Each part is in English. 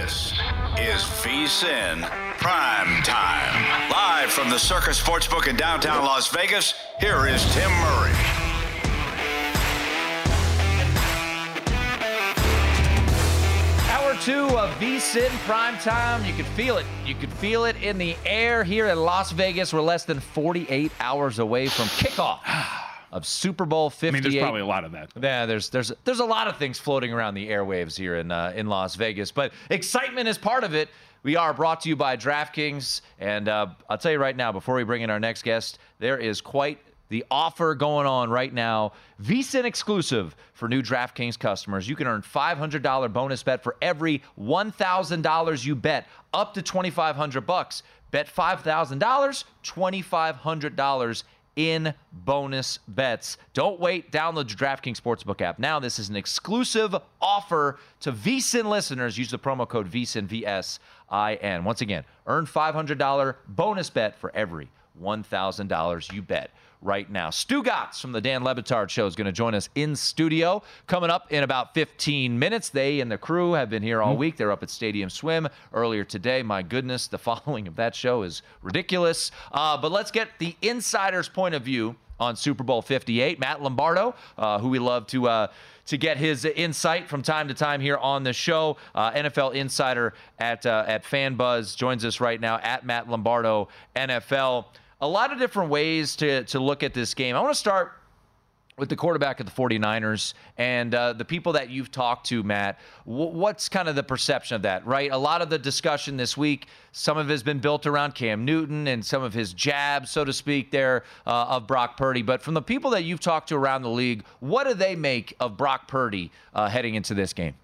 This is VSIN Prime Time. Live from the Circa Sportsbook in downtown Las Vegas, here is Tim Murray. Hour two of VSIN Prime Time. You can feel it. You can feel it in the air here in Las Vegas. We're less than 48 hours away from kickoff. Of Super Bowl 58. I mean, there's probably a lot of that. Yeah, there's there's there's a lot of things floating around the airwaves here in uh, in Las Vegas, but excitement is part of it. We are brought to you by DraftKings, and uh, I'll tell you right now, before we bring in our next guest, there is quite the offer going on right now, VSIN exclusive for new DraftKings customers. You can earn $500 bonus bet for every $1,000 you bet, up to 2,500 bucks. Bet $5,000, $2,500 in bonus bets. Don't wait. Download your DraftKings Sportsbook app now. This is an exclusive offer to VSIN listeners. Use the promo code VSIN, V-S-I-N. Once again, earn $500 bonus bet for every $1,000 you bet right now. Stugotz from the Dan Le Batard Show is going to join us in studio coming up in about 15 minutes. They and the crew have been here all week. They're up at Stadium Swim earlier today. My goodness, the following of that show is ridiculous. Uh, but let's get the insider's point of view on Super Bowl 58. Matt Lombardo, uh, who we love to. Uh, to get his insight from time to time here on the show. Uh, NFL insider at uh, at FanBuzz joins us right now at Matt Lombardo NFL a lot of different ways to, to look at this game. I want to start with the quarterback of the 49ers and uh, the people that you've talked to, Matt. W- what's kind of the perception of that, right? A lot of the discussion this week, some of it has been built around Cam Newton and some of his jabs, so to speak, there uh, of Brock Purdy. But from the people that you've talked to around the league, what do they make of Brock Purdy uh, heading into this game?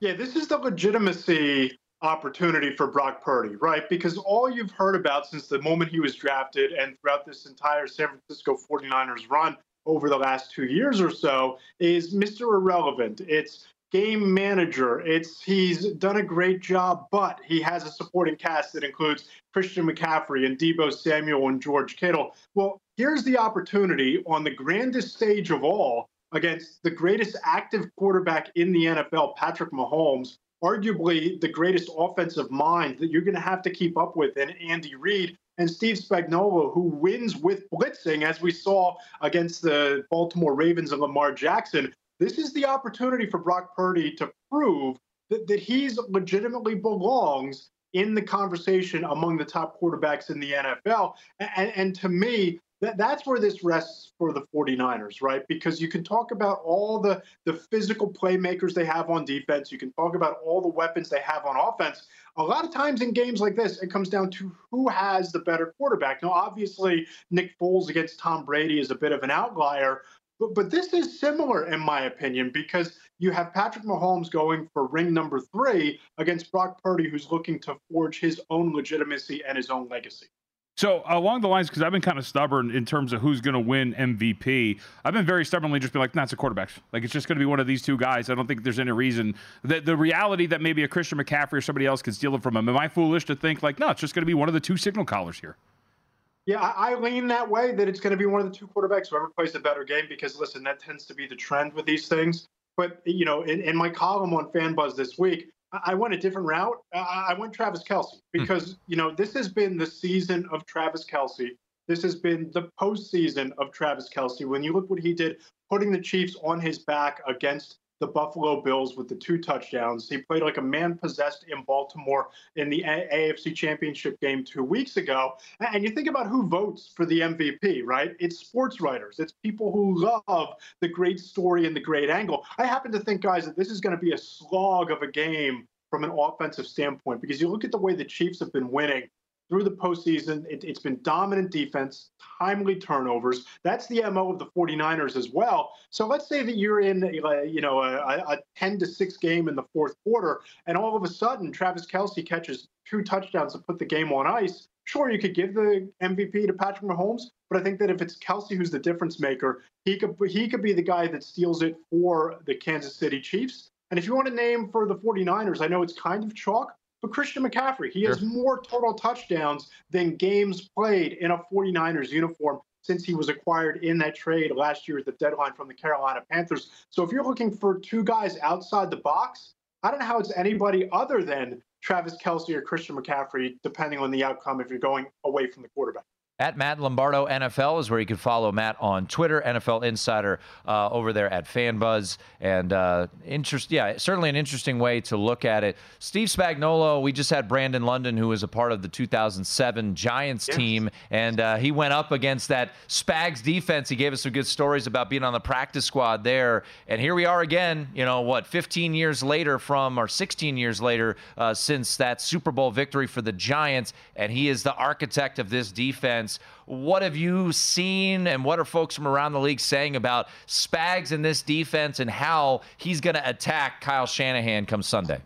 Yeah, this is the legitimacy opportunity for Brock Purdy, right? Because all you've heard about since the moment he was drafted and throughout this entire San Francisco 49ers run over the last two years or so is Mr. Irrelevant. It's game manager. It's he's done a great job, but he has a supporting cast that includes Christian McCaffrey and Deebo Samuel and George Kittle. Well, here's the opportunity on the grandest stage of all against the greatest active quarterback in the NFL, Patrick Mahomes, arguably the greatest offensive mind that you're going to have to keep up with in Andy Reid and Steve Spagnuolo, who wins with blitzing, as we saw against the Baltimore Ravens and Lamar Jackson. This is the opportunity for Brock Purdy to prove that, that he's legitimately belongs in the conversation among the top quarterbacks in the NFL. And, and to me, that, that's where this rests for the 49ers, right? Because you can talk about all the, the physical playmakers they have on defense. You can talk about all the weapons they have on offense. A lot of times in games like this, it comes down to who has the better quarterback. Now, obviously, Nick Foles against Tom Brady is a bit of an outlier, but, but this is similar, in my opinion, because you have Patrick Mahomes going for ring number three against Brock Purdy, who's looking to forge his own legitimacy and his own legacy. So along the lines, because I've been kind of stubborn in terms of who's going to win MVP. I've been very stubbornly just been like, that's nah, a quarterbacks. Like it's just going to be one of these two guys. I don't think there's any reason that the reality that maybe a Christian McCaffrey or somebody else can steal it from him. Am I foolish to think like, no, it's just going to be one of the two signal callers here? Yeah, I, I lean that way that it's going to be one of the two quarterbacks whoever plays the better game because listen, that tends to be the trend with these things. But you know, in, in my column on FanBuzz this week, I went a different route. I went Travis Kelce hmm. because, you know, this has been the season of Travis Kelce. This has been the postseason of Travis Kelce. When you look what he did, putting the Chiefs on his back against the Buffalo Bills with the two touchdowns. He played like a man possessed in Baltimore in the a- AFC Championship game two weeks ago. And you think about who votes for the MVP, right? It's sports writers, it's people who love the great story and the great angle. I happen to think, guys, that this is going to be a slog of a game from an offensive standpoint because you look at the way the Chiefs have been winning through the postseason. It, has been dominant defense, timely turnovers. That's the MO of the 49ers as well. So let's say that you're in, a, you know, a, a 10 to 6 game in the fourth quarter, and all of a sudden Travis Kelce catches two touchdowns to put the game on ice. Sure, you could give the MVP to Patrick Mahomes, but I think that if it's Kelce who's the difference maker, he could he could be the guy that steals it for the Kansas City Chiefs. And if you want to name for the 49ers, I know it's kind of chalk, but Christian McCaffrey, he sure. has more total touchdowns than games played in a 49ers uniform since he was acquired in that trade last year at the deadline from the Carolina Panthers. So if you're looking for two guys outside the box, I don't know how it's anybody other than Travis Kelce or Christian McCaffrey, depending on the outcome if you're going away from the quarterback. At Matt Lombardo NFL is where you can follow Matt on Twitter, NFL Insider uh, over there at FanBuzz, and uh, interest. Yeah, certainly an interesting way to look at it. Steve Spagnuolo, we just had Brandon London, who was a part of the 2007 Giants yes. team, and uh, he went up against that Spags defense. He gave us some good stories about being on the practice squad there, and here we are again. You know what? 15 years later from, or 16 years later uh, since that Super Bowl victory for the Giants, and he is the architect of this defense What have you seen, and what are folks from around the league saying about Spags in this defense and how he's going to attack Kyle Shanahan come Sunday?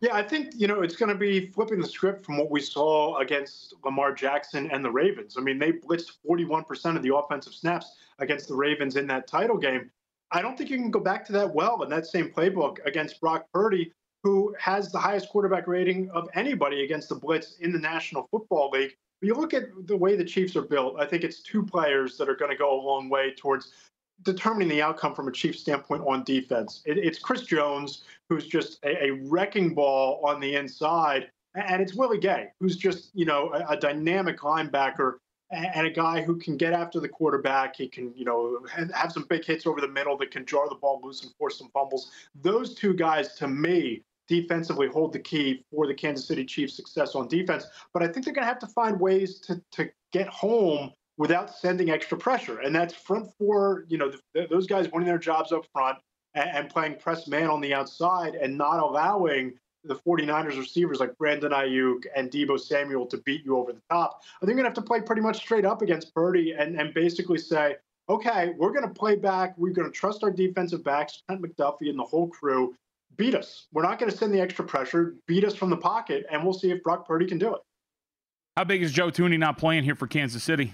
Yeah, I think you know it's going to be flipping the script from what we saw against Lamar Jackson and the Ravens. I mean, they blitzed 41% of the offensive snaps against the Ravens in that title game. I don't think you can go back to that well in that same playbook against Brock Purdy, who has the highest quarterback rating of anybody against the blitz in the National Football League you look at the way the Chiefs are built, I think it's two players that are going to go a long way towards determining the outcome from a Chiefs standpoint on defense. It, it's Chris Jones, who's just a, a, wrecking ball on the inside, and it's Willie Gay, who's just you know a, a dynamic linebacker and a guy who can get after the quarterback. He can, you know, have some big hits over the middle that can jar the ball loose and force some fumbles. Those two guys, to me, defensively hold the key for the Kansas City Chiefs' success on defense. But I think they're going to have to find ways to to get home without sending extra pressure, and that's front four. You know, those guys winning their jobs up front and, and playing press man on the outside, and not allowing the 49ers receivers like Brandon Aiyuk and Deebo Samuel to beat you over the top. I think you're going to have to play pretty much straight up against Purdy and, and basically say, okay, we're going to play back. We're going to trust our defensive backs, Trent McDuffie and the whole crew, beat us. We're not going to send the extra pressure. Beat us from the pocket, and we'll see if Brock Purdy can do it. How big is Joe Thuney not playing here for Kansas City?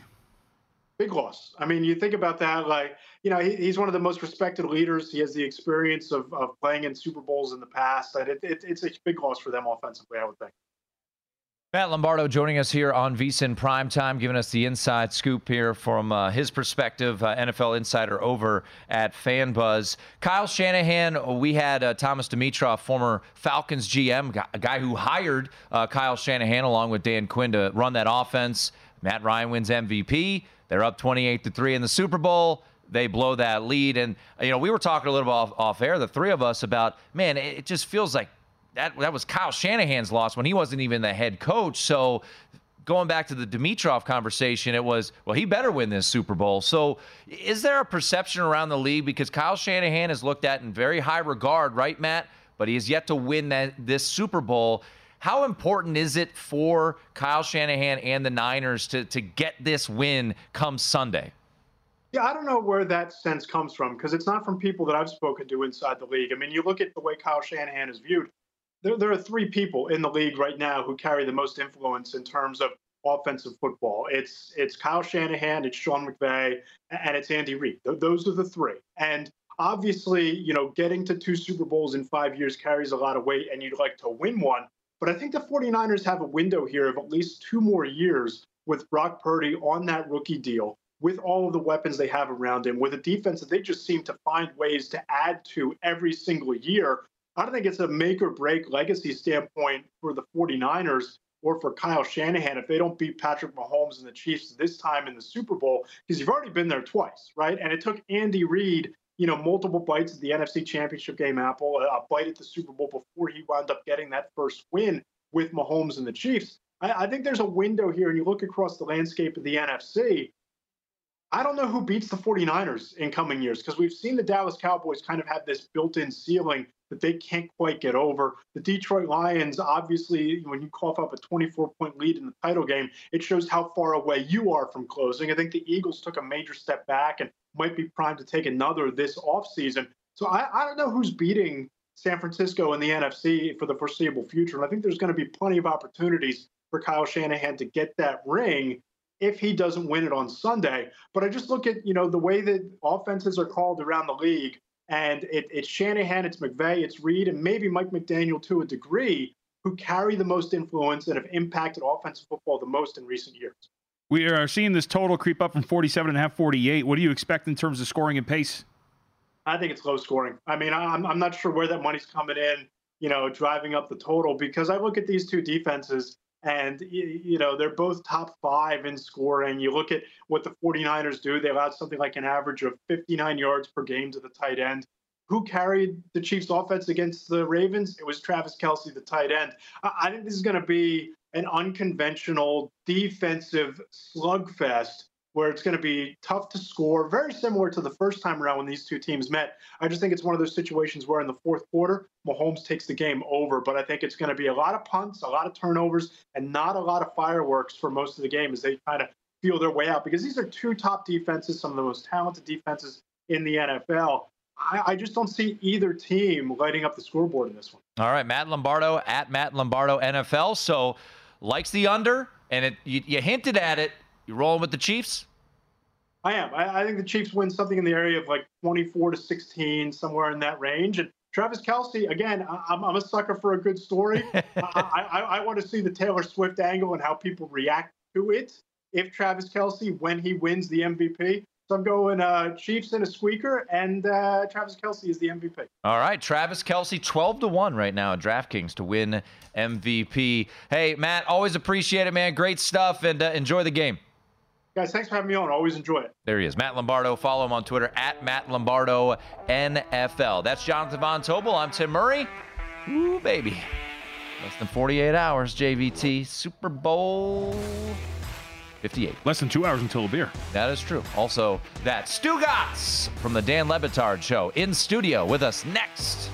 Big loss. I mean, you think about that, like, you know, he, he's one of the most respected leaders. He has the experience of, of playing in Super Bowls in the past. And it, it, it's a big loss for them offensively, I would think. Matt Lombardo joining us here on Prime Time, giving us the inside scoop here from uh, his perspective, uh, NFL insider over at FanBuzz. Kyle Shanahan, we had uh, Thomas Dimitroff, former Falcons GM, a guy who hired uh, Kyle Shanahan along with Dan Quinn to run that offense. Matt Ryan wins MVP. They're up 28 to three in the Super Bowl they blow that lead. And, you know, we were talking a little bit off, off air, the three of us, about, man, it just feels like that that was Kyle Shanahan's loss when he wasn't even the head coach. So going back to the Dimitroff conversation, it was, well, he better win this Super Bowl. So is there a perception around the league because Kyle Shanahan is looked at in very high regard, right, Matt? But he has yet to win that this Super Bowl. How important is it for Kyle Shanahan and the Niners to to get this win come Sunday? Yeah, I don't know where that sense comes from because it's not from people that I've spoken to inside the league. I mean, you look at the way Kyle Shanahan is viewed there, there are three people in the league right now who carry the most influence in terms of offensive football. It's it's Kyle Shanahan, it's Sean McVay, and it's Andy Reid. Those are the three. And obviously, you know, getting to two Super Bowls in five years carries a lot of weight, and you'd like to win one. But I think the 49ers have a window here of at least two more years with Brock Purdy on that rookie deal, with all of the weapons they have around him, with a defense that they just seem to find ways to add to every single year. I don't think it's a make or break legacy standpoint for the 49ers or for Kyle Shanahan if they don't beat Patrick Mahomes and the Chiefs this time in the Super Bowl, because you've already been there twice, right? And it took Andy Reid you know, multiple bites at the NFC Championship game, Apple, a bite at the Super Bowl before he wound up getting that first win with Mahomes and the Chiefs. I, I think there's a window here, and you look across the landscape of the NFC. I don't know who beats the 49ers in coming years because we've seen the Dallas Cowboys kind of have this built in ceiling that they can't quite get over. The Detroit Lions, obviously, when you cough up a 24 point lead in the title game, it shows how far away you are from closing. I think the Eagles took a major step back and might be primed to take another this offseason. So I, I don't know who's beating San Francisco in the NFC for the foreseeable future. And I think there's going to be plenty of opportunities for Kyle Shanahan to get that ring if he doesn't win it on Sunday. But I just look at, you know, the way that offenses are called around the league. And it, it's Shanahan, it's McVay, it's Reid, and maybe Mike McDaniel to a degree, who carry the most influence and have impacted offensive football the most in recent years. We are seeing this total creep up from 47 and a half, 48. What do you expect in terms of scoring and pace? I think it's low scoring. I mean, I'm, I'm not sure where that money's coming in, you know, driving up the total because I look at these two defenses and, you know, they're both top five in scoring. You look at what the 49ers do, they allowed something like an average of 59 yards per game to the tight end. Who carried the Chiefs' offense against the Ravens? It was Travis Kelce, the tight end. I think this is going to be an unconventional defensive slugfest where it's going to be tough to score, very similar to the first time around when these two teams met. I just think it's one of those situations where in the fourth quarter, Mahomes takes the game over. But I think it's going to be a lot of punts, a lot of turnovers, and not a lot of fireworks for most of the game as they kind of feel their way out because these are two top defenses, some of the most talented defenses in the NFL. I, just don't see either team lighting up the scoreboard in this one. All right, Matt Lombardo at Matt Lombardo NFL. So likes the under, and it you, you hinted at it. You rolling with the Chiefs? I am. I, I, think the Chiefs win something in the area of like 24 to 16, somewhere in that range. And Travis Kelce, again, I, am I'm a sucker for a good story. I, I, I want to see the Taylor Swift angle and how people react to it. If Travis Kelce, when he wins the MVP, so I'm going uh, Chiefs in a squeaker, and uh, Travis Kelce is the MVP. All right, Travis Kelce, 12 to 1 right now at DraftKings to win MVP. Hey, Matt, always appreciate it, man. Great stuff, and uh, enjoy the game. Guys, thanks for having me on. Always enjoy it. There he is, Matt Lombardo. Follow him on Twitter at Matt Lombardo NFL. That's Jonathan Von Tobel. I'm Tim Murray. Ooh, baby. Less than 48 hours, JVT. Super Bowl 58. Less than two hours until a beer. That is true. Also, that Stu Stugotz from the Dan Le Batard Show in studio with us next.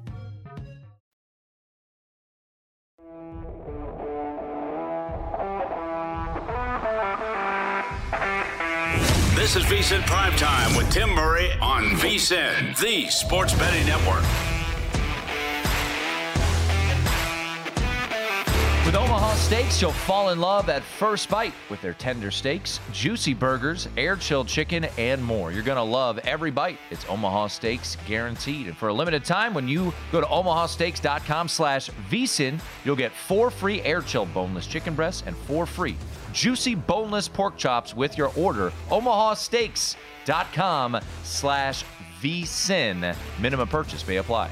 This is VSIN Prime Time with Tim Murray on VSIN, the sports betting network. Omaha Steaks, you'll fall in love at first bite with their tender steaks, juicy burgers, air chilled chicken, and more. You're going to love every bite. It's Omaha Steaks guaranteed. And for a limited time, when you go to omahasteaks.com slash VSIN, you'll get four free air chilled boneless chicken breasts and four free juicy boneless pork chops with your order. omahasteaks.com slash VSIN. Minimum purchase may apply.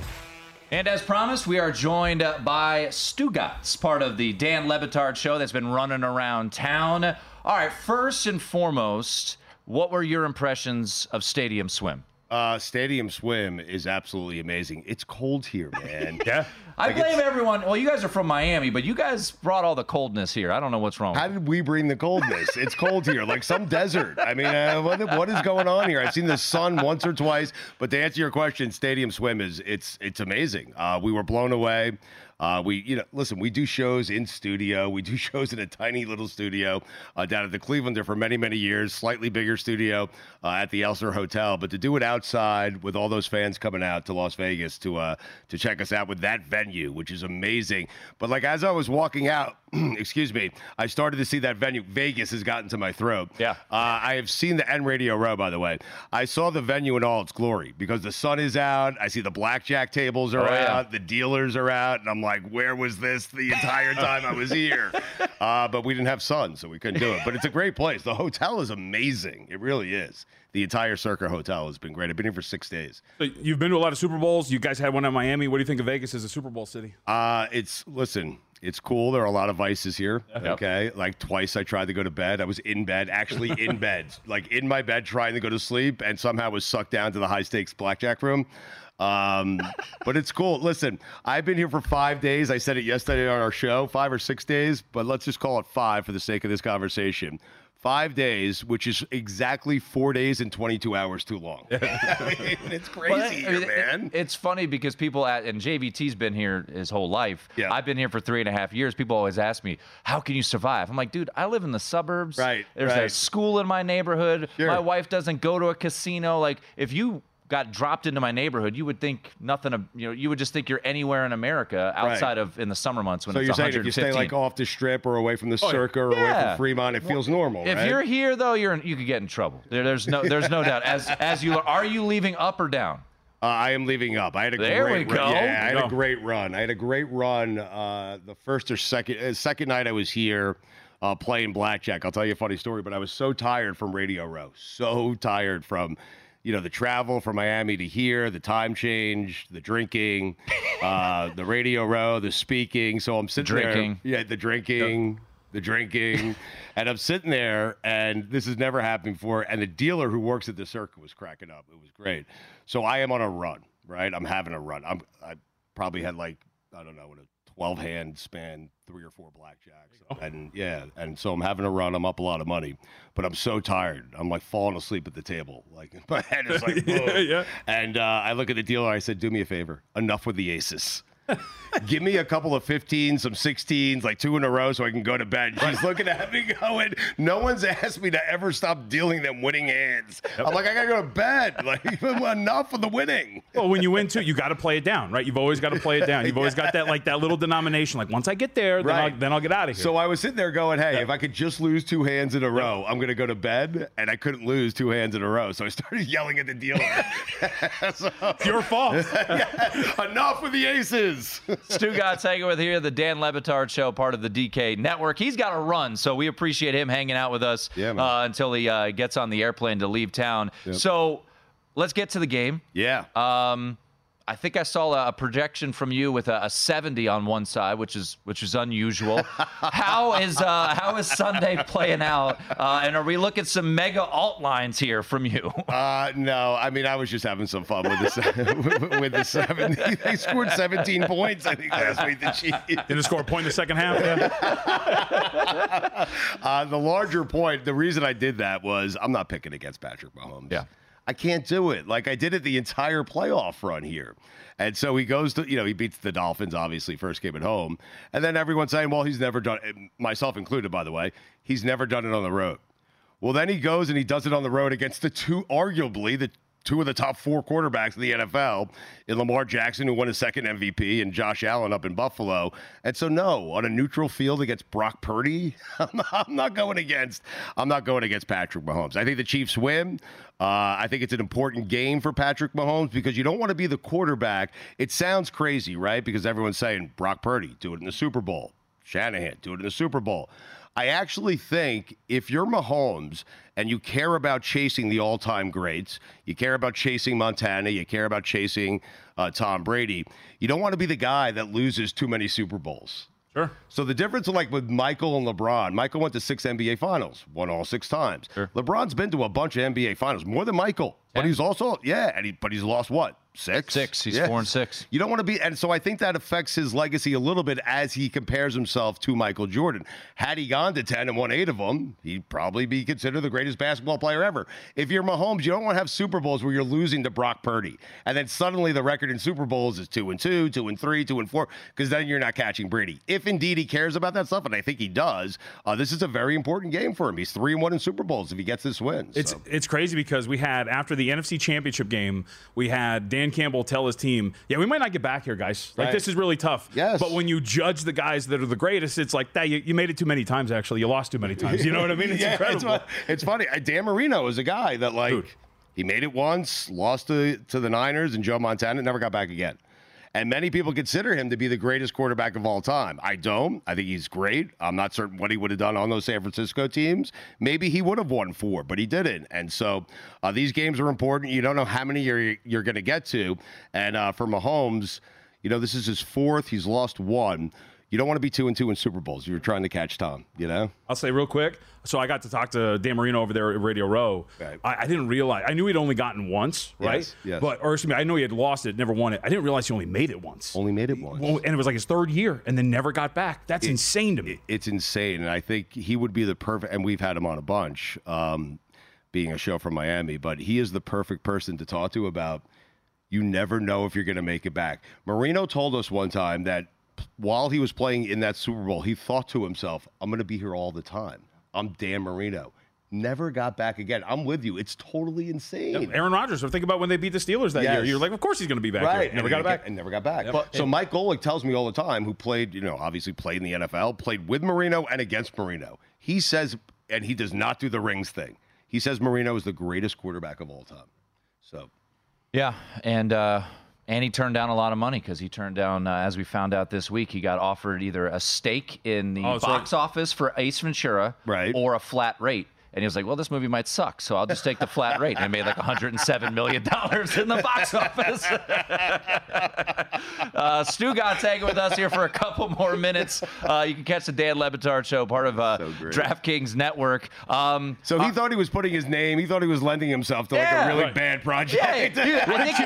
And as promised, we are joined by Stugotz, part of the Dan Le Batard show that's been running around town. All right, first and foremost, what were your impressions of Stadium Swim? Uh, Stadium Swim is absolutely amazing. It's cold here, man. yeah. I blame everyone. Well, you guys are from Miami, but you guys brought all the coldness here. I don't know what's wrong. How did we bring the coldness? It's cold here, like some desert. I mean, uh, what, what is going on here? I've seen the sun once or twice, but to answer your question, Stadium Swim is it's it's amazing. Uh, we were blown away. Uh, we, you know, listen, we do shows in studio. We do shows in a tiny little studio uh, down at the Clevelander for many, many years. Slightly bigger studio uh, at the Elsner Hotel, but to do it outside with all those fans coming out to Las Vegas to uh, to check us out with that venue, which is amazing. But like as I was walking out, excuse me, I started to see that venue. Vegas has gotten to my throat. Yeah. Uh, I have seen the N Radio Row, by the way. I saw the venue in all its glory because the sun is out. I see the blackjack tables are Oh, yeah. out, the dealers are out, and I'm like, where was this the entire time I was here? Uh, but we didn't have sun, so we couldn't do it. But it's a great place. The hotel is amazing. It really is. The entire Circa Hotel has been great. I've been here for six days. So you've been to a lot of Super Bowls. You guys had one in Miami. What do you think of Vegas as a Super Bowl city? Uh, it's listen, it's cool. There are a lot of vices here. Yep. Okay, like twice I tried to go to bed. I was in bed, actually in bed, like in my bed, trying to go to sleep, and somehow was sucked down to the high stakes blackjack room. Um, but it's cool. Listen, I've been here for five days. I said it yesterday on our show, five or six days, but let's just call it five for the sake of this conversation. Five days, which is exactly four days and 22 hours too long. I mean, it's crazy Well, I here, mean, it- man. it's funny because people at and JVT's been here his whole life. Yeah. I've been here for three and a half years. People always ask me, "How can you survive?" I'm like, "Dude, I live in the suburbs. Right, There's a school in my neighborhood. Sure. My wife doesn't go to a casino. Like, if you got dropped into my neighborhood, you would think nothing of you know. You would just think you're anywhere in America outside of in the summer months when so it's you're saying 115. if you stay like off the strip or away from the Oh, circa or away from Fremont, it feels normal, If right? you're here though, you're in, you could get in trouble. There, there's no there's no doubt. As as you are you leaving up or down? Uh, I am leaving up. I had a There great we run. go. Yeah, I had a great run. I had a great run. Uh, the first or second uh, second night I was here uh, playing blackjack. I'll tell you a funny story, but I was so tired from Radio Row. So tired from you know the travel from Miami to here, the time change, the drinking, uh, the Radio Row, the speaking. So I'm sitting drinking. there. Yeah, the drinking. The drinking, and I'm sitting there, and this has never happened before. And the dealer who works at the circuit was cracking up. It was great. So I am on a run, right? I'm having a run. I'm I probably had like I don't know, what a 12 hand span, three or four blackjacks, and yeah, and so I'm having a run. I'm up a lot of money, but I'm so tired. I'm like falling asleep at the table. Like my head is like, Yeah, yeah. And uh, I look at the dealer. I said, "Do me a favor. Enough with the aces." Give me a couple of 15s, some 16s, like two in a row, so I can go to bed. She's looking at me going, No one's asked me to ever stop dealing them winning hands. I'm like, I gotta go to bed. Like, enough of the winning. Well, when you win too, you got to play it down, right? You've always got to play it down. You've always got that like that little denomination. Like once I get there, then, I'll, then I'll get out of here. So I was sitting there going, hey, if I could just lose two hands in a row, I'm going to go to bed. And I couldn't lose two hands in a row. So I started yelling at the dealer. so, it's your fault. yeah, enough with the aces. Stugotz hanging with here, the Dan Le Batard Show, part of the DK Network. He's got a run, so we appreciate him hanging out with us Yeah, uh, until he uh, gets on the airplane to leave town. Yep. So let's get to the game. Yeah. Um, I think I saw a projection from you with a, a 70 on one side, which is which is unusual. how is uh, how is Sunday playing out? Uh, and are we looking some mega alt lines here from you? Uh, no, I mean I was just having some fun with the with the seventy. They scored seventeen points, I think, last week. The Chiefs didn't score a point in the second half. Yeah. uh, the larger point, the reason I did that was I'm not picking against Patrick Mahomes. Yeah. I can't do it. Like I did it the entire playoff run here. And so he goes to, you know, he beats the Dolphins, obviously, first game at home. And then everyone's saying, well, he's never done it, myself included, by the way, he's never done it on the road. Well, then he goes and he does it on the road against the two, arguably, the two of the top four quarterbacks in the NFL in Lamar Jackson, who won his second MVP, and Josh Allen up in Buffalo. And so, no, on a neutral field against Brock Purdy, I'm, not going against. I'm not going against Patrick Mahomes. I think the Chiefs win. Uh, I think it's an important game for Patrick Mahomes because you don't want to be the quarterback. It sounds crazy, right? Because everyone's saying Brock Purdy, do it in the Super Bowl. Shanahan, do it in the Super Bowl. I actually think if you're Mahomes and you care about chasing the all time greats, you care about chasing Montana, you care about chasing uh, Tom Brady, you don't want to be the guy that loses too many Super Bowls. Sure. So the difference, like with Michael and LeBron, Michael went to six NBA Finals, won all six times. LeBron's been to a bunch of NBA Finals, more than Michael, but he's also yeah, and he but he's lost what six? Six. He's Yeah. four and six. You don't want to be, and so I think that affects his legacy a little bit as he compares himself to Michael Jordan. Had he gone to 10 and won eight of them, he'd probably be considered the greatest basketball player ever. If you're Mahomes, you don't want to have Super Bowls where you're losing to Brock Purdy. And then suddenly the record in Super Bowls is two and two, two and three, two and four, because then you're not catching Brady. If indeed he cares about that stuff, and I think he does, uh, this is a very important game for him. He's three and one in Super Bowls if he gets this win. It's So. it's crazy because we had after the NFC Championship game, we had Dan Campbell tell his team, "Yeah, we might not get back here, guys. Like Right. this is really tough." Yes. But when you judge the guys that are the greatest, it's like that. You, you made it too many times. Actually, you lost too many times. You know what I mean? It's Yeah, incredible. It's, it's funny. Dan Marino is a guy that like he made it once, lost to to the Niners and Joe Montana, never got back again. And many people consider him to be the greatest quarterback of all time. I don't. I think he's great. I'm not certain what he would have done on those San Francisco teams. Maybe he would have won four, but he didn't. And so uh, these games are important. You don't know how many you're you're going to get to. And uh, for Mahomes, you know this is his fourth. He's lost one. You don't want to be two and two in Super Bowls. You're trying to catch Tom. You know. I'll say real quick. So I got to talk to Dan Marino over there at Radio Row. I, I didn't realize. I knew he'd only gotten once, right? Yes, yes. But or excuse me, I know he had lost it, never won it. I didn't realize he only made it once. Only made it once. And it was like his third year, and then never got back. That's It- insane to me. It's insane, and I think he would be the perfect. And we've had him on a bunch, um, being a show from Miami. But he is the perfect person to talk to about. You never know if you're going to make it back. Marino told us one time that while he was playing in that Super Bowl, he thought to himself, "I'm going to be here all the time. I'm Dan Marino." Never got back again. I'm with you. It's totally insane. Aaron Rodgers. Or think about when they beat the Steelers that year. You're like, of course he's going to be back right. here. Never and got back. And never got back. Yep. So Mike Golic tells me all the time, who played, you know, obviously played in the NFL, played with Marino and against Marino. He says, and he does not do the rings thing. He says Marino is the greatest quarterback of all time. So Yeah, and uh, and he turned down a lot of money because he turned down, uh, as we found out this week, he got offered either a stake in the Oh, box office for Ace Ventura, right, or a flat rate. And he was like, "Well, this movie might suck, so I'll just take the flat rate." And it made like 107 million dollars in the box office. uh, Stugotz hanging with us here for a couple more minutes. Uh, you can catch the Dan Le Batard Show, part of uh, DraftKings Network. Um, So he thought he was putting his name. He thought he was lending himself to like Yeah. a really Right. bad project. Yeah, dude, I think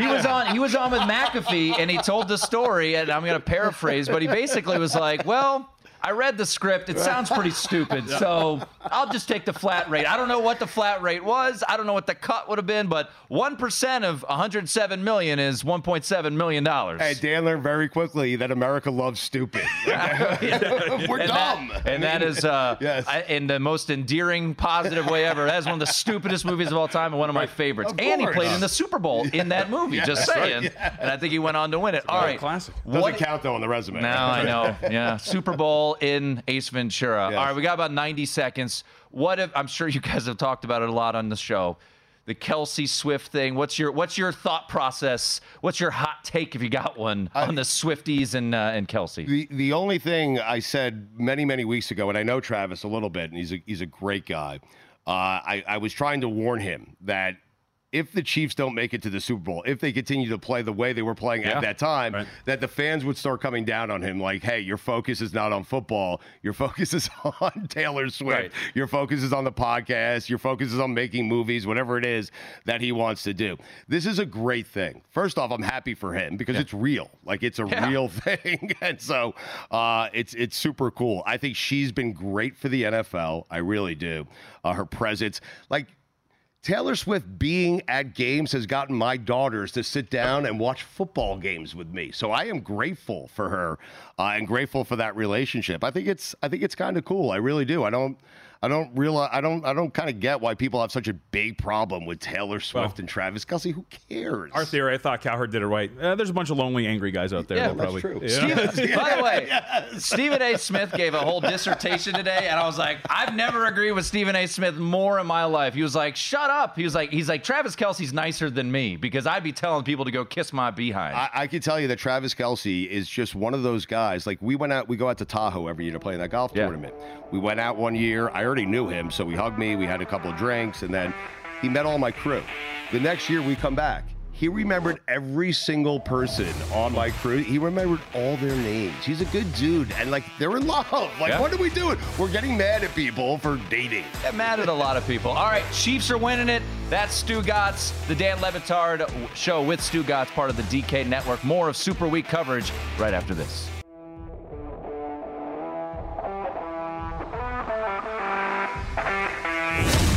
He was on. He was on with McAfee, and he told the story. And I'm going to paraphrase, but he basically was like, "Well, I read the script. It sounds pretty stupid, so I'll just take the flat rate. I don't know what the flat rate was. I don't know what the cut would have been, but one percent of 107 million is 1.7 million dollars. Hey, Dan learned very quickly that America loves stupid. We're and dumb. That, and that is, uh, I, in the most endearing, positive way ever. That is one of the stupidest movies of all time and one of my favorites. Of and he played in the Super Bowl in that movie. Yeah, just that's right, saying. yeah. And I think he went on to win it. All right, classic. Doesn't What- count though on the resume. now I know. Yeah. Super Bowl in Ace Ventura. Yes. All right, we got about 90 seconds. What if I'm sure you guys have talked about it a lot on the show. The Kelce Swift thing. What's your what's your thought process? What's your hot take if you got one on the Swifties and uh, and Kelce? The the only thing I said many many weeks ago, and I know Travis a little bit, and he's a he's a great guy. Uh, I I was trying to warn him that if the Chiefs don't make it to the Super Bowl, if they continue to play the way they were playing Yeah. at that time, Right. that the fans would start coming down on him like, hey, your focus is not on football. Your focus is on Taylor Swift. Right. Your focus is on the podcast. Your focus is on making movies, whatever it is that he wants to do. This is a great thing. First off, I'm happy for him because it's real. Like it's a Yeah. real thing. and so uh, it's it's super cool. I think she's been great for the NFL. I really do. Uh, her presence, like Taylor Swift being at games has gotten my daughters to sit down and watch football games with me. So I am grateful for her uh, and grateful for that relationship. I think it's I think it's kind of cool. I really do. I don't I don't realize I don't I don't kind of get why people have such a big problem with Taylor Swift and Travis Kelce. Who cares? Our theory, I thought Cowherd did it right. Uh, there's a bunch of lonely, angry guys out there. Yeah, that that's probably, true. Yeah. Stephen, by the way, Stephen A. Smith gave a whole dissertation today, and I was like, I've never agreed with Stephen A. Smith more in my life. He was like, "Shut up." He was like, "He's like Travis Kelce's nicer than me because I'd be telling people to go kiss my behind." I, I can tell you that Travis Kelce is just one of those guys. Like we went out, we go out to Tahoe every year to play in that golf Yeah. tournament. We went out one year. I already knew him, so he hugged me. We had a couple of drinks, and then he met all my crew. The next year we come back. He remembered every single person on my crew. He remembered all their names. He's a good dude, and like they're in love. Like, Yeah. what are we doing? We're getting mad at people for dating. Get mad at a lot of people. All right, Chiefs are winning it. That's Stugotz, the Dan Le Batard show with Stugotz, part of the DK Network. More of Super Week coverage right after this.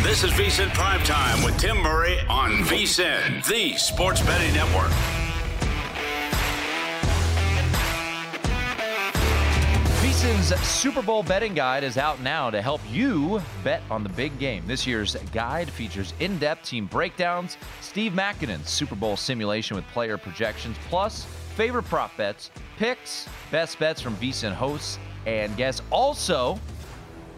This is VSIN Prime Time with Tim Murray on VSIN, the Sports Betting Network. VSiN's Super Bowl betting guide is out now to help you bet on the big game. This year's guide features in depth team breakdowns, Steve Makinen's Super Bowl simulation with player projections, plus favorite prop bets, picks, best bets from VSiN hosts and guests. Also,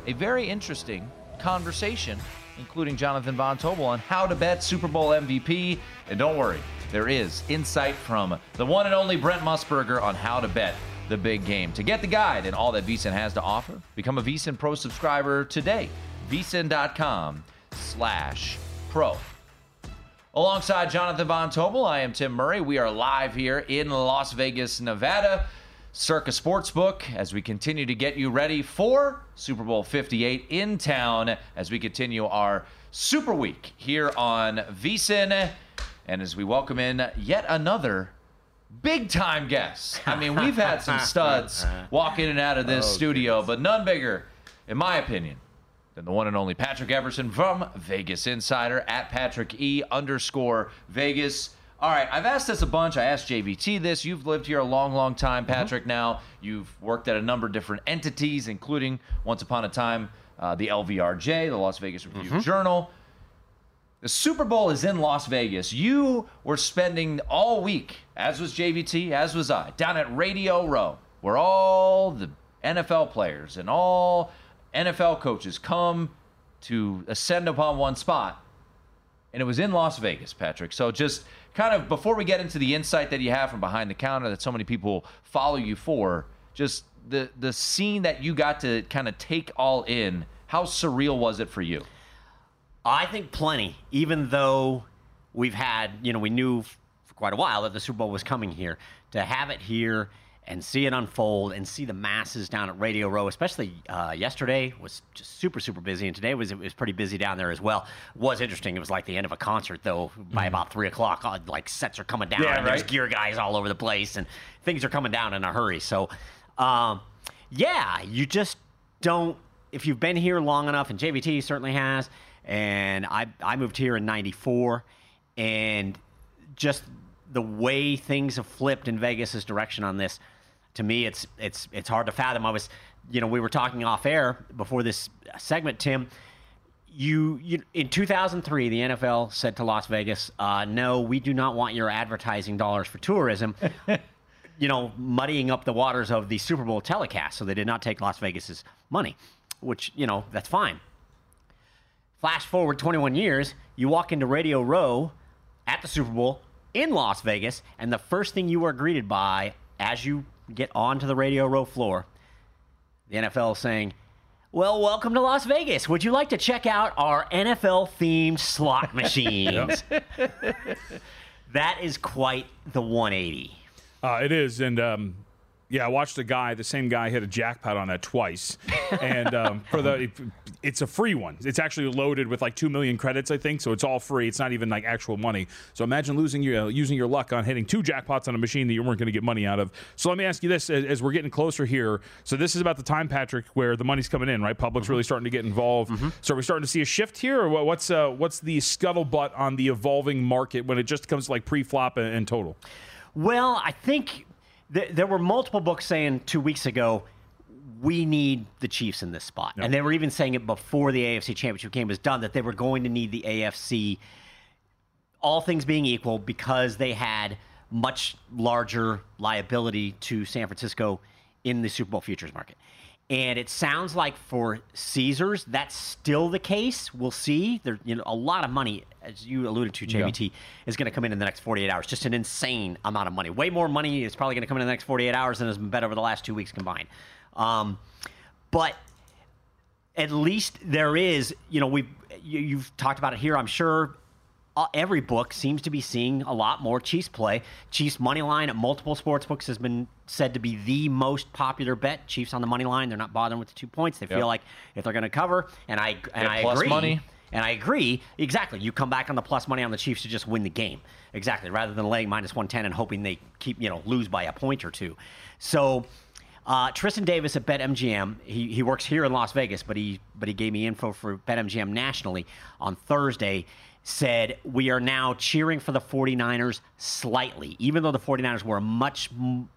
a very interesting conversation, including Jonathan Von Tobel, on how to bet Super Bowl MVP. And don't worry, there is insight from the one and only Brent Musburger on how to bet the big game. To get the guide and all that VSiN has to offer, become a VSiN Pro subscriber today. VSiN.com slash pro. Alongside Jonathan Von Tobel, I am Tim Murray. We are live here in Las Vegas, Nevada. Circa Sportsbook as we continue to get you ready for Super Bowl 58 in town as we continue our Super Week here on VSIN and as we welcome in yet another big time guest. I mean, we've had some studs walk in and out of this oh, studio, but none bigger, in my opinion, than the one and only Patrick Everson from Vegas Insider at Patrick E underscore Vegas. All right, I've asked this a bunch. I asked JVT this. You've lived here a long, long time, Patrick. Now you've worked at a number of different entities, including once upon a time uh, the LVRJ, the Las Vegas Review Journal. The Super Bowl is in Las Vegas. You were spending all week, as was JVT, as was I, down at Radio Row, where all the NFL players and all NFL coaches come to ascend upon one spot. And it was in Las Vegas, Patrick. So just kind of before we get into the insight that you have from behind the counter that so many people follow you for, just the the scene that you got to kind of take all in, how surreal was it for you? I think plenty, even though we've had, you know, we knew for quite a while that the Super Bowl was coming here. To have it here and see it unfold and see the masses down at Radio Row, especially uh, yesterday was just super, super busy. And today was, it was pretty busy down there as well. Was interesting. It was like the end of a concert, though, by about three o'clock. Like sets are coming down Yeah, and there's gear guys all over the place and things are coming down in a hurry. So, um, yeah, you just don't. If you've been here long enough, and JVT certainly has, and I I moved here in '94, and just the way things have flipped in Vegas's direction on this, to me, it's it's it's hard to fathom. I was, you know, we were talking off air before this segment, Tim. You, you in 2003, the NFL said to Las Vegas, uh, "No, we do not want your advertising dollars for tourism." you know, muddying up the waters of the Super Bowl telecast, so they did not take Las Vegas's money, which you know that's fine. Flash forward 21 years, you walk into Radio Row at the Super Bowl in Las Vegas, and the first thing you are greeted by as you get onto the Radio Row floor, the NFL is saying, well, welcome to Las Vegas. Would you like to check out our NFL themed slot machines? that is quite the 180. Uh, it is, and um, yeah, I watched a guy, the same guy, hit a jackpot on that twice, and um, for the, it's a free one. It's actually loaded with like two million credits, I think, so it's all free. It's not even like actual money. So imagine losing your uh, using your luck on hitting two jackpots on a machine that you weren't going to get money out of. So let me ask you this: as, as, we're getting closer here, so this is about the time, Patrick, where the money's coming in, right? Public's really starting to get involved. Mm-hmm. So are we starting to see a shift here, or what's uh, what's the scuttlebutt on the evolving market when it just comes to like pre-flop and, and total? Well, I think th- there were multiple books saying two weeks ago we need the Chiefs in this spot, Yep. and they were even saying it before the AFC Championship game was done that they were going to need the AFC. All things being equal, because they had much larger liability to San Francisco in the Super Bowl futures market. And it sounds like for Caesars, that's still the case. We'll see. There, you know, a lot of money, as you alluded to, JVT, is going to come in in the next 48 hours. Just an insane amount of money. Way more money is probably going to come in in the next 48 hours than has been bet over the last two weeks combined. Um, but at least there is, you know, we you, you've talked about it here. I'm sure every book seems to be seeing a lot more Chiefs play. Chiefs money line at multiple sports books has been said to be the most popular bet. Chiefs on the money line. They're not bothering with the two points. They Yep. feel like if they're going to cover, and I and I plus agree. money. And I agree. Exactly. You come back on the plus money on the Chiefs to just win the game. Exactly. Rather than laying minus 110 and hoping they keep, you know, lose by a point or two. So uh, Tristan Davis at BetMGM, he, he works here in Las Vegas, but he but he gave me info for BetMGM nationally on Thursday. Said we are now cheering for the 49ers slightly, even though the 49ers were a much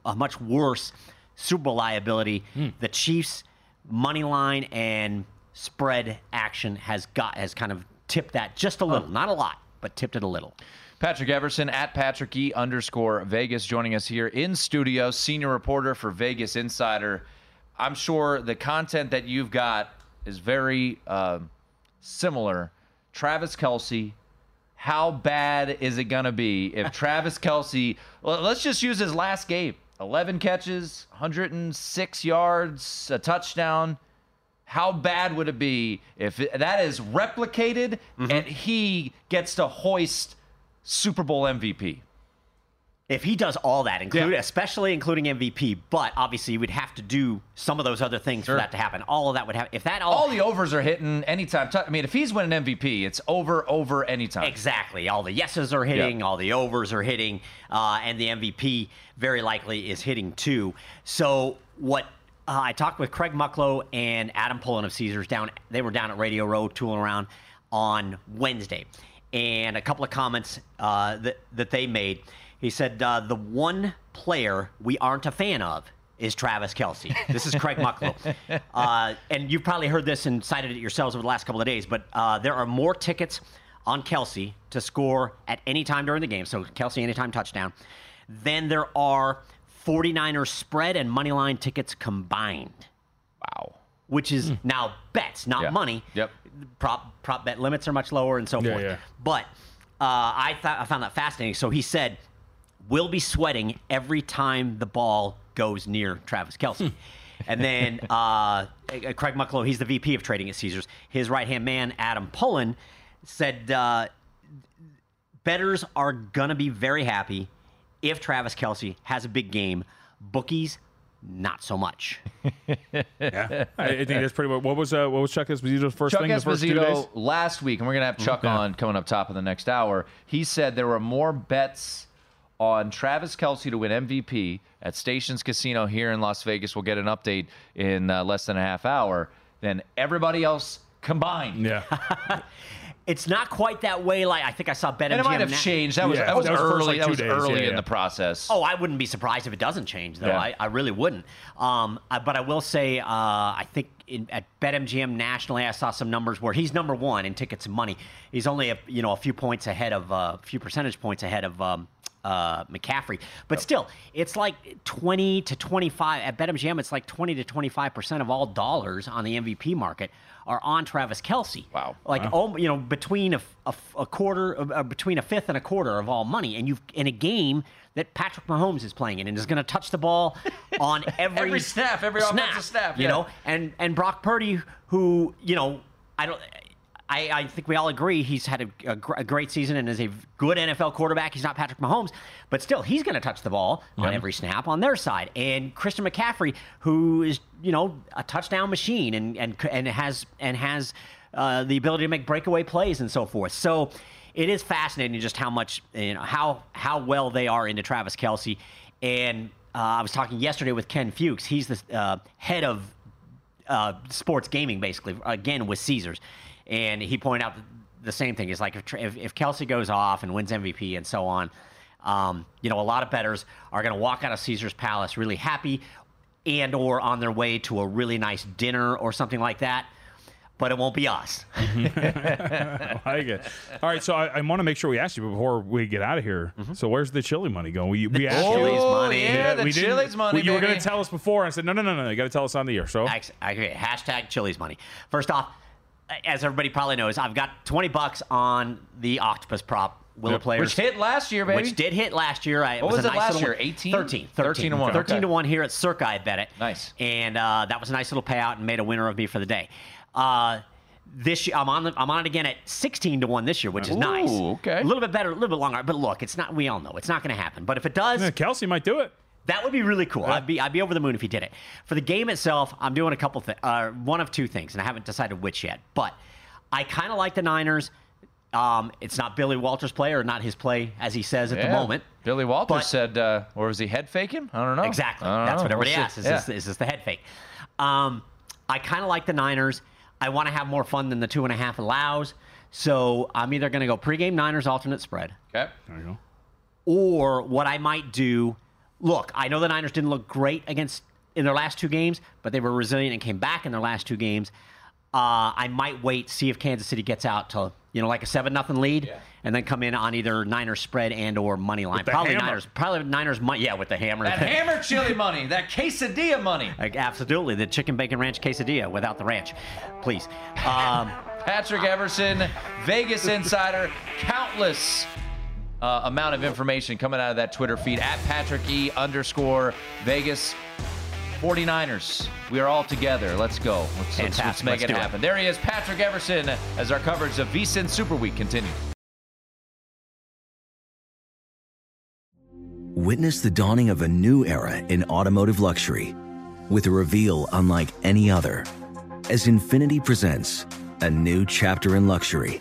a much worse Super Bowl liability. The Chiefs money line and spread action has got has kind of tipped that just a little, not a lot, but tipped it a little. Patrick Everson at Patrick E underscore Vegas joining us here in studio, senior reporter for Vegas Insider. I'm sure the content that you've got is very uh, similar. Travis Kelce, how bad is it going to be if Travis Kelce, let's just use his last game 11 catches, 106 yards, a touchdown. How bad would it be if it- that is replicated mm-hmm. and he gets to hoist Super Bowl MVP? If he does all that, include, especially including MVP, but obviously you would have to do some of those other things for that to happen. All of that would happen. If that all, All the overs are hitting anytime. I mean, if he's winning MVP, it's over, over anytime. Exactly. All the yeses are hitting, all the overs are hitting, uh, and the MVP very likely is hitting too. So what uh, I talked with Craig Mucklow and Adam Pullen of Caesars down. They were down at Radio Row tooling around on Wednesday, and a couple of comments uh, that that they made. He said uh, the one player we aren't a fan of is Travis Kelce. This is Craig Mucklow. Uh, and you've probably heard this and cited it yourselves over the last couple of days, but uh, there are more tickets on Kelce to score at any time during the game. So Kelce anytime touchdown. Then there are 49ers spread and money line tickets combined. Wow. Which is now bets, not Yeah. money. Yep. Prop prop bet limits are much lower and so Yeah, forth. yeah. But uh, I thought I found that fascinating. So he said, "We'll be sweating every time the ball goes near Travis Kelce." and then uh, uh, Craig Mucklow, he's the VP of trading at Caesars. His right hand man, Adam Pullen, said uh, betters are gonna be very happy if Travis Kelce has a big game. Bookies, not so much. yeah, I, I think that's pretty much. What was uh, what was Chuck Esposito's first Chuck thing? The first two days? Esposito last week, and we're gonna have Chuck Yeah. on coming up top of the next hour. He said there were more bets on Travis Kelce to win MVP at Stations Casino here in Las Vegas, we'll get an update in uh, less than a half hour, Then everybody else combined. Yeah. It's not quite that way. Like I think I saw BetMGM. And it might have na- changed. That was that was, early. that was early in the process. Oh, I wouldn't be surprised if it doesn't change, though. Yeah. I, I really wouldn't. Um, I, but I will say, uh, I think in, at BetMGM nationally, I saw some numbers where he's number one in tickets and money. He's only a you know a few points ahead of uh, a few percentage points ahead of. Um, uh, McCaffrey, but still, it's like 20 to 25 at BetMGM. It's like 20 to 25 percent of all dollars on the MVP market are on Travis Kelce. Wow, like Wow. oh, you know, between a, a, a quarter, uh, between a fifth and a quarter of all money, and you've in a game that Patrick Mahomes is playing in and is going to touch the ball on every Every snap, every offensive snap, you yeah. know, and and Brock Purdy, who you know, I don't. I, I think we all agree he's had a, a, gr- a great season and is a good NFL quarterback. He's not Patrick Mahomes, but still, he's going to touch the ball on every snap on their side. And Christian McCaffrey, who is you know a touchdown machine and and and has and has uh, the ability to make breakaway plays and so forth. So it is fascinating just how much you know how how well they are into Travis Kelsey. And uh, I was talking yesterday with Ken Fuchs. He's the uh, head of uh, sports gaming, basically, again with Caesars. And he pointed out the same thing. Is like if, if, if Kelce goes off and wins MVP and so on, um, you know, a lot of bettors are going to walk out of Caesar's Palace really happy and or on their way to a really nice dinner or something like that. But it won't be us. I like it. All right, so I, I want to make sure we ask you before we get out of here. So where's the chili money going? We, we asked you. Chili's money. yeah, the we Chili's money, we- You were going to tell us before. I said, no, no, no, no. You got to tell us on the air. So I, I agree. Hashtag Chili's money. First off, as everybody probably knows, I've got 20 bucks on the octopus prop. Willow Yep. players. Which hit last year, baby. Which did hit last year. I, What was, was a it nice last year? one. 18? 13. 13 to 1. 13 Okay. to 1 here at Circa, I bet it. Nice. And uh, that was a nice little payout and made a winner of me for the day. Uh, this year, I'm on the, I'm on it again at 16 to 1 this year, which is Ooh, nice. okay. A little bit better, a little bit longer. But look, it's not, we all know, it's not going to happen. But if it does, Yeah, Kelce might do it. That would be really cool. I'd be I'd be over the moon if he did it. For the game itself, I'm doing a couple things. Uh, one of two things, and I haven't decided which yet. But I kind of like the Niners. Um, it's not Billy Walters' play or not his play, as he says at the moment. Billy Walters But- said, uh, or was he head faking? I don't know. Exactly. Don't That's know. what everybody We'll asks. Is, Yeah. this, is this the head fake? Um, I kind of like the Niners. I want to have more fun than the two and a half allows. So I'm either going to go pregame Niners alternate spread. Okay. There you go. Or what I might do, look, I know the Niners didn't look great against in their last two games, but they were resilient and came back in their last two games. Uh, I might wait, see if Kansas City gets out to you know like a seven nothing lead, and then come in on either Niners spread and or money line. Probably hammer. Niners. Probably Niners. Money, yeah, with the hammer. That hammer chili money, that quesadilla money. Like, absolutely, the chicken bacon ranch quesadilla without the ranch, please. Um, Patrick Everson, Vegas Insider, countless uh, amount of information coming out of that Twitter feed at Patrick E underscore Vegas. 49ers, we are all together. Let's go. Let's, let's, let's make Let's it do it. happen. There he is, Patrick Everson, as our coverage of VSIN Super Week continues. Witness the dawning of a new era in automotive luxury with a reveal unlike any other as Infiniti presents a new chapter in luxury,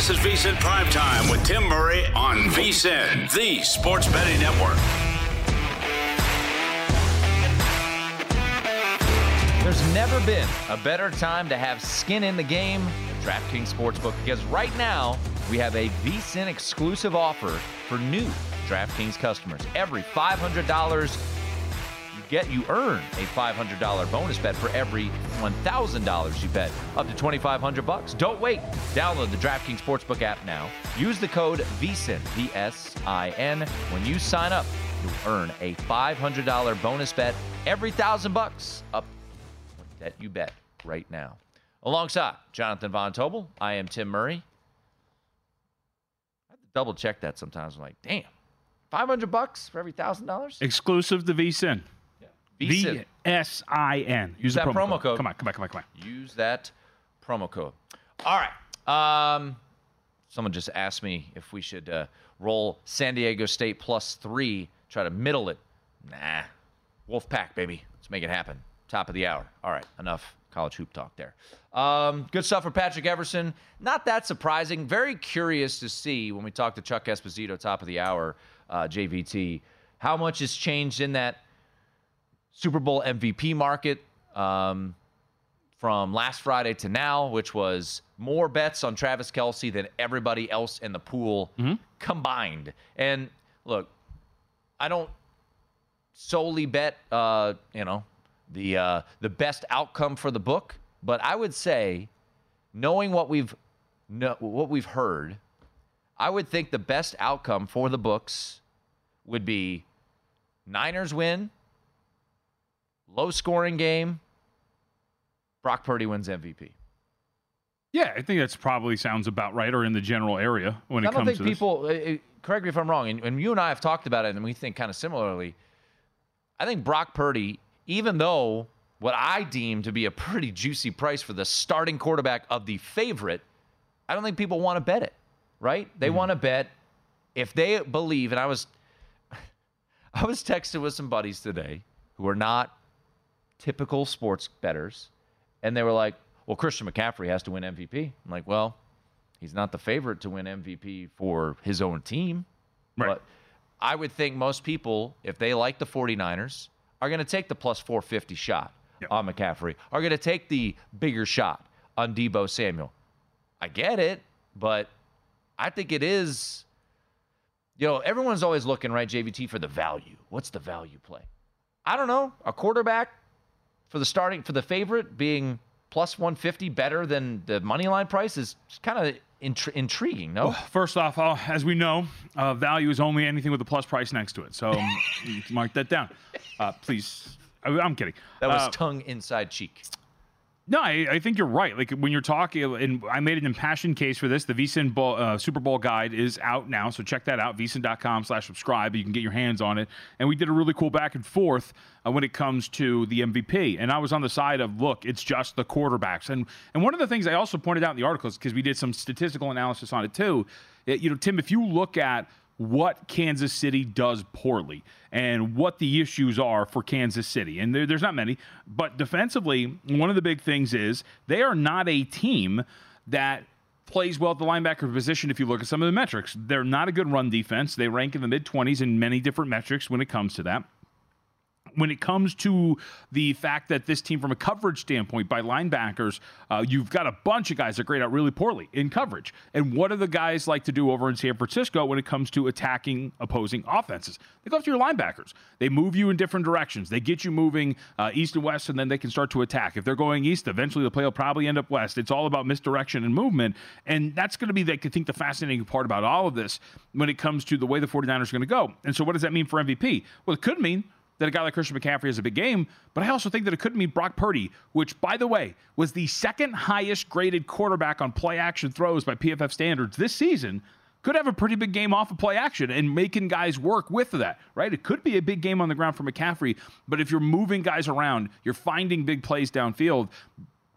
This is VSIN Primetime with Tim Murray on VSIN, the sports betting network. There's never been a better time to have skin in the game DraftKings Sportsbook because right now we have a VSIN exclusive offer for new DraftKings customers. Every $500 you get, you earn a $500 bonus bet for every $1,000 you bet, up to 2,500 bucks. Don't wait. Download the DraftKings Sportsbook app now. Use the code VSIN, V-S-I-N. When you sign up, you'll earn a $500 bonus bet every thousand bucks up that you bet right now. Alongside Jonathan Von Tobel, I am Tim Murray. I have to double check that sometimes. I'm like, damn, 500 bucks for every thousand dollars? Exclusive to VSIN. VSIN. V-S-I-N. Use that promo code. Come on, come on, come on, come on. Use that promo code. All right. Um, someone just asked me if we should uh, roll San Diego State plus three, try to middle it. Nah. Wolfpack, baby. Let's make it happen. Top of the hour. All right. Enough college hoop talk there. Um, good stuff for Patrick Everson. Not that surprising. Very curious to see when we talk to Chuck Esposito, top of the hour, uh, JVT, how much has changed in that Super Bowl MVP market um, from last Friday to now, which was more bets on Travis Kelce than everybody else in the pool combined. And look, I don't solely bet, uh, you know, the uh, the best outcome for the book, but I would say, knowing what we've know, what we've heard, I would think the best outcome for the books would be Niners win, low scoring game, Brock Purdy wins MVP. Yeah, I think that's probably sounds about right, or in the general area when I it don't comes think to people. uh, uh, correct me if I'm wrong, and, and you and I have talked about it, and we think kind of similarly. I think Brock Purdy, even though what I deem to be a pretty juicy price for the starting quarterback of the favorite, I don't think people want to bet it. Right? They Mm-hmm. want to bet if they believe. And I was, I was texting with some buddies today who are not typical sports betters, and they were like, "Well, Christian McCaffrey has to win MVP." I'm like, "Well, he's not the favorite to win MVP for his own team." But I would think most people, if they like the 49ers, are going to take the plus 450 shot on McCaffrey, are going to take the bigger shot on Deebo Samuel. I get it, but I think it is. You know, everyone's always looking, right, JVT, for the value. What's the value play? I don't know. A quarterback for the starting, for the favorite being plus 150 better than the money line price is kind of intri- intriguing, no? Well, first off, uh, as we know, uh, value is only anything with a plus price next to it. So mark that down, uh, please. I, I'm kidding. That was Uh, tongue inside cheek. No, I, I think you're right. Like when you're talking, and I made an impassioned case for this. The VSIN Bowl, uh, Super Bowl guide is out now, so check that out. VSIN.com slash subscribe. You can get your hands on it. And we did a really cool back and forth uh, when it comes to the MVP. And I was on the side of, look, it's just the quarterbacks. And and one of the things I also pointed out in the articles because we did some statistical analysis on it too. it- you know, Tim, if you look at what Kansas City does poorly and what the issues are for Kansas City. And there, there's not many, but defensively, one of the big things is they are not a team that plays well at the linebacker position if you look at some of the metrics. They're not a good run defense. They rank in the mid 20s in many different metrics when it comes to that when it comes to the fact that this team, from a coverage standpoint, by linebackers, uh, you've got a bunch of guys that grade out really poorly in coverage. And what do the guys like to do over in San Francisco when it comes to attacking opposing offenses? They go after your linebackers. They move you in different directions. They get you moving uh, east and west, and then they can start to attack. If they're going east, eventually the play will probably end up west. It's all about misdirection and movement. And that's going to be, I think, the fascinating part about all of this when it comes to the way the 49ers are going to go. And so, what does that mean for MVP? Well, it could mean that a guy like Christian McCaffrey has a big game, but I also think that it could mean Brock Purdy, which, by the way, was the second highest graded quarterback on play action throws by PFF standards this season. Could have a pretty big game off of play action and making guys work with that, right? It could be a big game on the ground for McCaffrey, but if you're moving guys around, you're finding big plays downfield.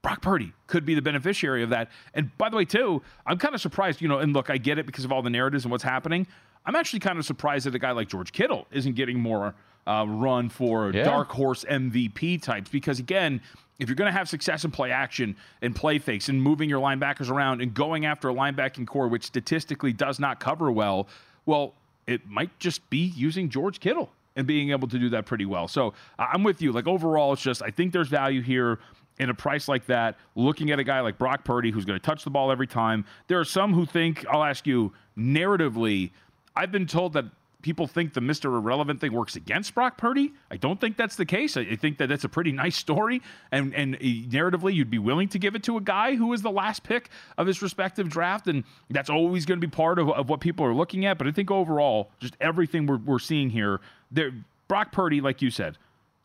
Brock Purdy could be the beneficiary of that. And by the way, too, I'm kind of surprised, you know, and look, I get it because of all the narratives and what's happening. I'm actually kind of surprised that a guy like George Kittle isn't getting more uh, run for Yeah. dark horse MVP types because again, if you're going to have success in play action and play fakes and moving your linebackers around and going after a linebacking core which statistically does not cover well, well, it might just be using George Kittle and being able to do that pretty well. So I'm with you. Like overall, it's just I think there's value here in a price like that. Looking at a guy like Brock Purdy who's going to touch the ball every time. There are some who think I'll ask you narratively. I've been told that people think the Mr. Irrelevant thing works against Brock Purdy. I don't think that's the case. I, think that that's a pretty nice story, and and uh, narratively, you'd be willing to give it to a guy who was the last pick of his respective draft, and that's always going to be part of, of what people are looking at. But I think overall, just everything we're, we're seeing here, there, Brock Purdy, like you said,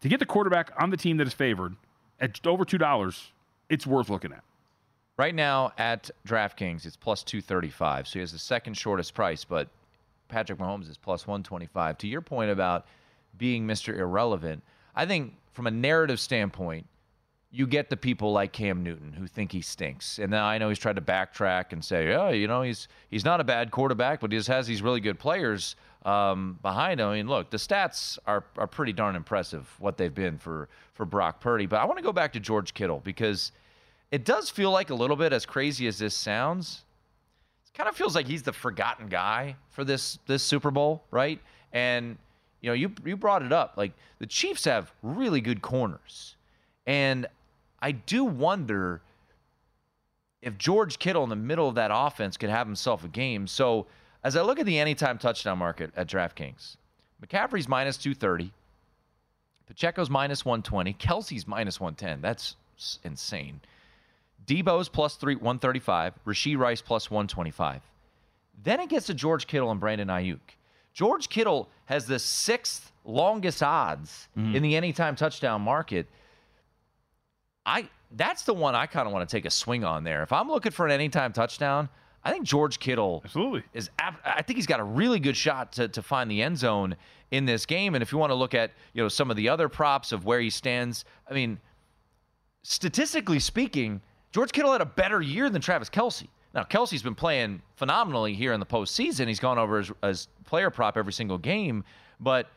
to get the quarterback on the team that is favored at over two dollars, it's worth looking at. Right now at DraftKings, it's plus 235. So he has the second shortest price, but Patrick Mahomes is plus 125. To your point about being Mr. Irrelevant, I think from a narrative standpoint, you get the people like Cam Newton who think he stinks. And now I know he's tried to backtrack and say, oh, you know, he's he's not a bad quarterback, but he just has these really good players um, behind him. I mean, look, the stats are, are pretty darn impressive, what they've been for, for Brock Purdy. But I want to go back to George Kittle because it does feel like a little bit, as crazy as this sounds, it kind of feels like he's the forgotten guy for this this Super Bowl, right? And you know, you you brought it up. Like the Chiefs have really good corners, and I do wonder if George Kittle in the middle of that offense could have himself a game. So as I look at the anytime touchdown market at DraftKings, McCaffrey's minus two thirty, Pacheco's minus one twenty, Kelce's minus one ten. That's insane. Deebo's plus three, 135. Rashee Rice plus 125. Then it gets to George Kittle and Brandon Aiyuk. George Kittle has the sixth longest odds mm-hmm. in the anytime touchdown market. I that's the one I kind of want to take a swing on there. If I'm looking for an anytime touchdown, I think George Kittle absolutely is. I think he's got a really good shot to, to find the end zone in this game. And if you want to look at you know some of the other props of where he stands, I mean, statistically speaking, George Kittle had a better year than Travis Kelce. Now, Kelce's been playing phenomenally here in the postseason. He's gone over as, as player prop every single game. But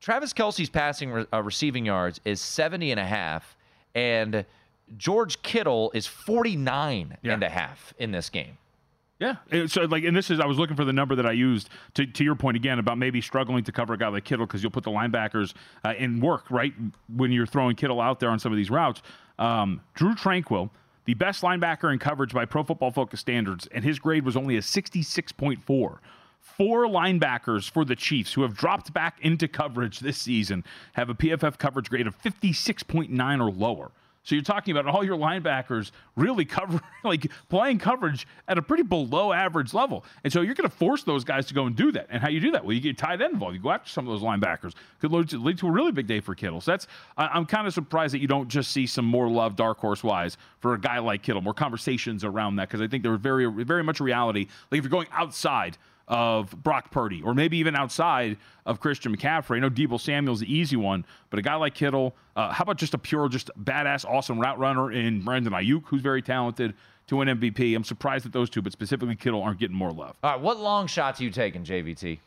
Travis Kelce's passing re- uh, receiving yards is 70 and a half, and George Kittle is 49 and a half in this game. Yeah. So like, and this is I was looking for the number that I used to to your point again about maybe struggling to cover a guy like Kittle because you'll put the linebackers uh, in work right when you're throwing Kittle out there on some of these routes. Um, Drue Tranquill, the best linebacker in coverage by Pro Football Focus standards, and his grade was only a 66.4. Four linebackers for the Chiefs who have dropped back into coverage this season have a PFF coverage grade of 56.9 or lower. So you're talking about all your linebackers really cover like playing coverage at a pretty below average level. And so you're going to force those guys to go and do that. And how you do that? Well, you get tight end involved. You go after some of those linebackers. Could lead to, lead to a really big day for Kittle. So that's I, I'm kind of surprised that you don't just see some more love dark horse wise for a guy like Kittle, more conversations around that because I think they're very very much reality. Like if you're going outside of Brock Purdy, or maybe even outside of Christian McCaffrey. I know Deebo Samuel's the easy one, but a guy like Kittle, uh, how about just a pure, just badass, awesome route runner in Brandon Aiyuk, who's very talented to win MVP? I'm surprised that those two, but specifically Kittle, aren't getting more love. All right, what long shots are you taking, JVT?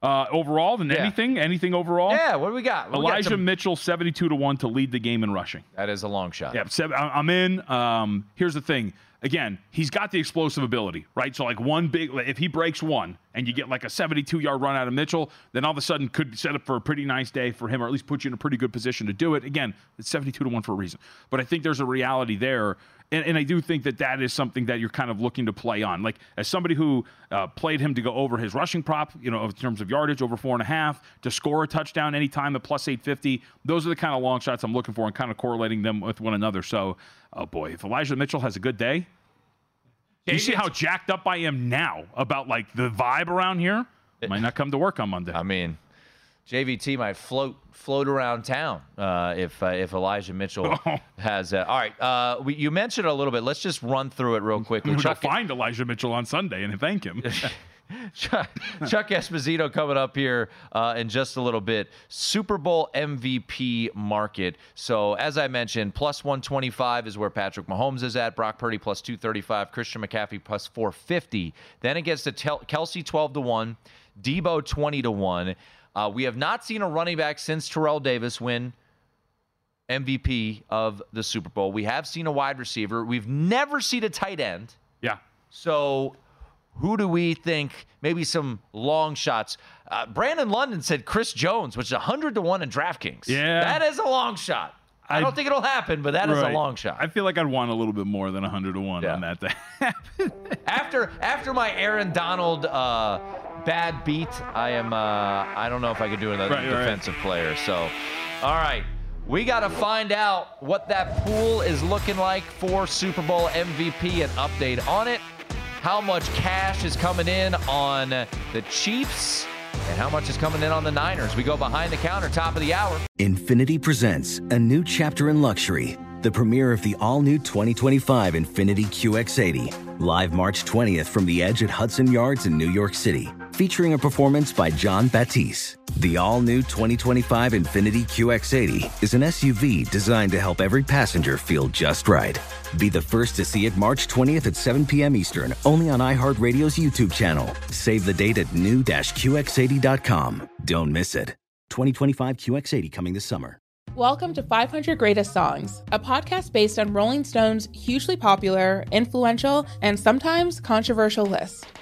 Uh, overall, than Yeah. anything, anything overall. Yeah, what do we got? What we got Elijah some- Mitchell, 72 to one to lead the game in rushing. That is a long shot. Yeah, I- I'm in. Um, here's the thing: again, he's got the explosive ability, right? So like one big, if he breaks one and you get like a 72 yard run out of Mitchell, then all of a sudden could set up for a pretty nice day for him, or at least put you in a pretty good position to do it. Again, it's 72 to one for a reason, but I think there's a reality there. And, and I do think that that is something that you're kind of looking to play on. Like as somebody who uh, played him to go over his rushing prop, you know, in terms of yardage over four and a half, to score a touchdown anytime at plus 850. Those are the kind of long shots I'm looking for and kind of correlating them with one another. So, oh boy, if Elijah Mitchell has a good day, you see how jacked up I am now about like the vibe around here? Might not come to work on Monday. I mean, JVT might float float around town uh, if uh, if Elijah Mitchell has. Uh, all right, uh, we, you mentioned a little bit. Let's just run through it real quickly. We'll find Elijah Mitchell on Sunday and thank him. Chuck, Chuck Esposito coming up here uh, in just a little bit. Super Bowl MVP market. So, as I mentioned, plus 125 is where Patrick Mahomes is at. Brock Purdy plus 235. Christian McCaffrey plus 450. Then it gets to Tel- Kelce 12 to 1. Deebo 20 to 1. Uh, we have not seen a running back since Terrell Davis win MVP of the Super Bowl. We have seen a wide receiver. We've never seen a tight end. Yeah. So, who do we think? Maybe some long shots. Uh, Brandon London said Chris Jones, which is 100 to 1 in DraftKings. Yeah. That is a long shot. I, I- don't think it'll happen, but that is Right. a long shot. I feel like I'd want a little bit more than 100 to 1 on that day. after after my Aaron Donald uh, bad beat, I am uh, I don't know if I could do another Right, right, right. defensive player. So, all right, we got to find out what that pool is looking like for Super Bowl MVP. An update on it. How much cash is coming in on the Chiefs, and how much is coming in on the Niners? We go behind the counter, top of the hour. Infiniti presents a new chapter in luxury, the premiere of the all new 2025 Infiniti QX80, live March 20th from the edge at Hudson Yards in New York City, featuring a performance by Jon Batiste. The all new 2025 Infiniti QX80 is an SUV designed to help every passenger feel just right. Be the first to see it March 20th at 7 p.m. Eastern, only on iHeartRadio's YouTube channel. Save the date at new-QX80.com. Don't miss it. 2025 QX80 coming this summer. Welcome to 500 Greatest Songs, a podcast based on Rolling Stone's hugely popular, influential, and sometimes controversial list.